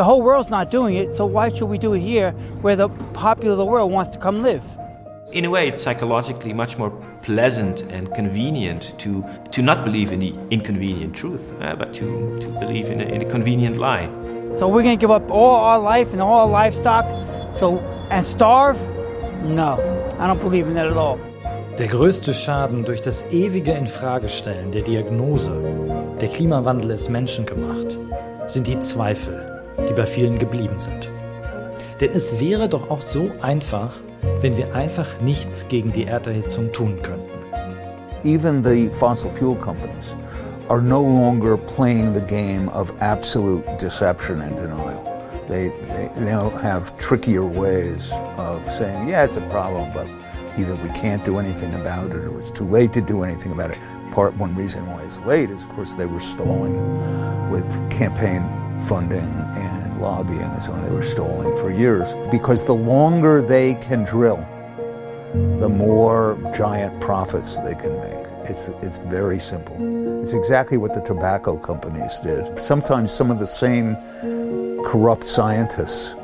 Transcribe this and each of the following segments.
The whole world's not doing it, so why should we do it here where the popular of the world wants to come live? In a way, it's psychologically much more pleasant and convenient to, to not believe in the inconvenient truth, uh, but to, to believe in a, in a convenient lie. So we're going to give up all our life and all our livestock so and starve? No, I don't believe in that at all. Der größte Schaden durch das ewige Infragestellen der Diagnose, der Klimawandel ist menschengemacht, sind die Zweifel, die bei vielen geblieben sind. Denn es wäre doch auch so einfach, wenn wir einfach nichts gegen die Erderhitzung tun könnten. Even the fossil fuel companies are no longer playing the game of absolute deception and denial. They, they, they have trickier ways of saying, yeah, it's a problem, but either we can't do anything about it or it's too late to do anything about it. Part one reason why it's late is, of course, they were stalling with campaign funding and lobbying and so on. They were stalling for years because the longer they can drill, the more giant profits they can make. It's, it's very simple. It's exactly what the tobacco companies did. Sometimes some of the same corrupt scientists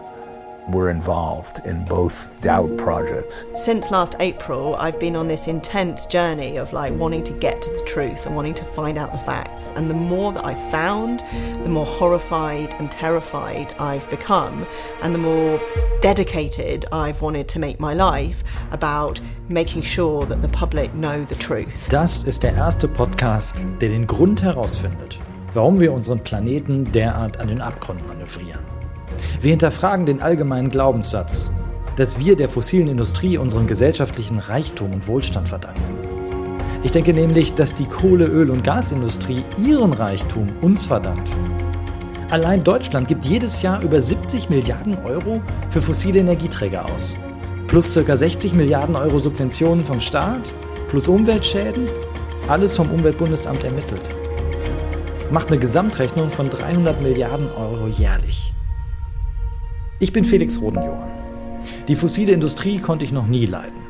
were involved in both doubt projects. Since last April, I've been on this intense journey of like wanting to get to the truth and wanting to find out the facts. And the more that I've found, the more horrified and terrified I've become, and the more dedicated I've wanted to make my life about making sure that the public know the truth. Das ist der erste Podcast, der den Grund herausfindet, warum wir unseren Planeten derart an den Abgrund manövrieren. Wir hinterfragen den allgemeinen Glaubenssatz, dass wir der fossilen Industrie unseren gesellschaftlichen Reichtum und Wohlstand verdanken. Ich denke nämlich, dass die Kohle-, Öl- und Gasindustrie ihren Reichtum uns verdankt. Allein Deutschland gibt jedes Jahr über 70 Milliarden Euro für fossile Energieträger aus. Plus ca. 60 Milliarden Euro Subventionen vom Staat, plus Umweltschäden, alles vom Umweltbundesamt ermittelt. Macht eine Gesamtrechnung von 300 Milliarden Euro jährlich. Ich bin Felix Rodenjohann. Die fossile Industrie konnte ich noch nie leiden.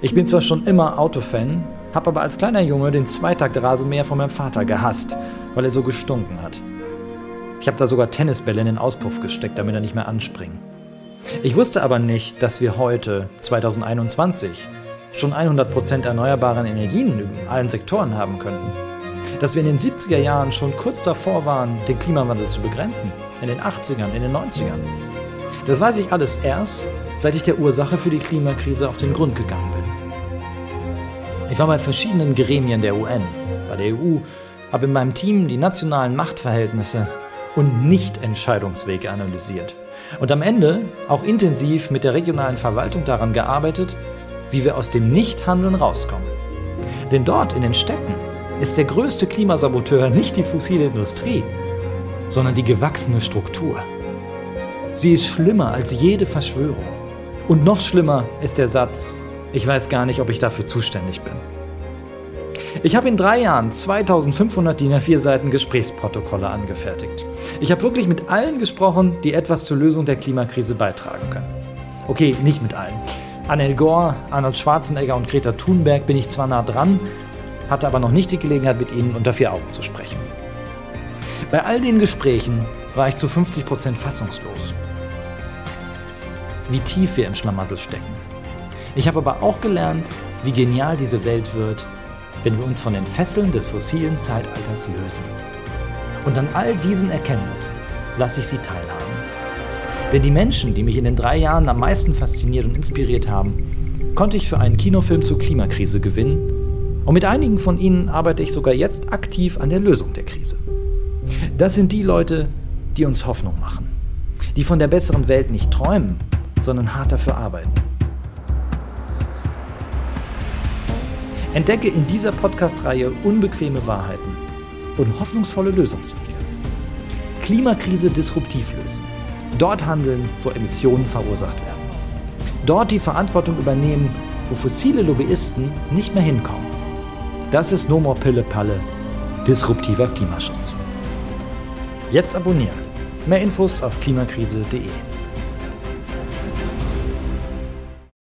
Ich bin zwar schon immer Autofan, habe aber als kleiner Junge den Zweitakt-Rasenmäher von meinem Vater gehasst, weil er so gestunken hat. Ich habe da sogar Tennisbälle in den Auspuff gesteckt, damit er nicht mehr anspringen. Ich wusste aber nicht, dass wir heute, 2021, schon 100% erneuerbaren Energien in allen Sektoren haben könnten. Dass wir in den 70er Jahren schon kurz davor waren, den Klimawandel zu begrenzen. In den 80ern, in den 90ern. Das weiß ich alles erst, seit ich der Ursache für die Klimakrise auf den Grund gegangen bin. Ich war bei verschiedenen Gremien der UN, bei der EU, habe in meinem Team die nationalen Machtverhältnisse und Nichtentscheidungswege analysiert. Und am Ende auch intensiv mit der regionalen Verwaltung daran gearbeitet, wie wir aus dem Nichthandeln rauskommen. Denn dort in den Städten ist der größte Klimasaboteur nicht die fossile Industrie, sondern die gewachsene Struktur. Sie ist schlimmer als jede Verschwörung. Und noch schlimmer ist der Satz, ich weiß gar nicht, ob ich dafür zuständig bin. Ich habe in drei Jahren 2500 DIN A4 Seiten Gesprächsprotokolle angefertigt. Ich habe wirklich mit allen gesprochen, die etwas zur Lösung der Klimakrise beitragen können. Okay, nicht mit allen. An El Gore, Arnold Schwarzenegger und Greta Thunberg bin ich zwar nah dran, hatte aber noch nicht die Gelegenheit, mit ihnen unter vier Augen zu sprechen. Bei all den Gesprächen war ich zu 50 Prozent fassungslos wie tief wir im Schlamassel stecken. Ich habe aber auch gelernt, wie genial diese Welt wird, wenn wir uns von den Fesseln des fossilen Zeitalters lösen. Und an all diesen Erkenntnissen lasse ich Sie teilhaben. Denn die Menschen, die mich in den drei Jahren am meisten fasziniert und inspiriert haben, konnte ich für einen Kinofilm zur Klimakrise gewinnen. Und mit einigen von ihnen arbeite ich sogar jetzt aktiv an der Lösung der Krise. Das sind die Leute, die uns Hoffnung machen, die von der besseren Welt nicht träumen, sondern hart dafür arbeiten. Entdecke in dieser Podcast-Reihe unbequeme Wahrheiten und hoffnungsvolle Lösungswege. Klimakrise disruptiv lösen. Dort handeln, wo Emissionen verursacht werden. Dort die Verantwortung übernehmen, wo fossile Lobbyisten nicht mehr hinkommen. Das ist No More Pille Palle, disruptiver Klimaschutz. Jetzt abonnieren. Mehr Infos auf klimakrise.de.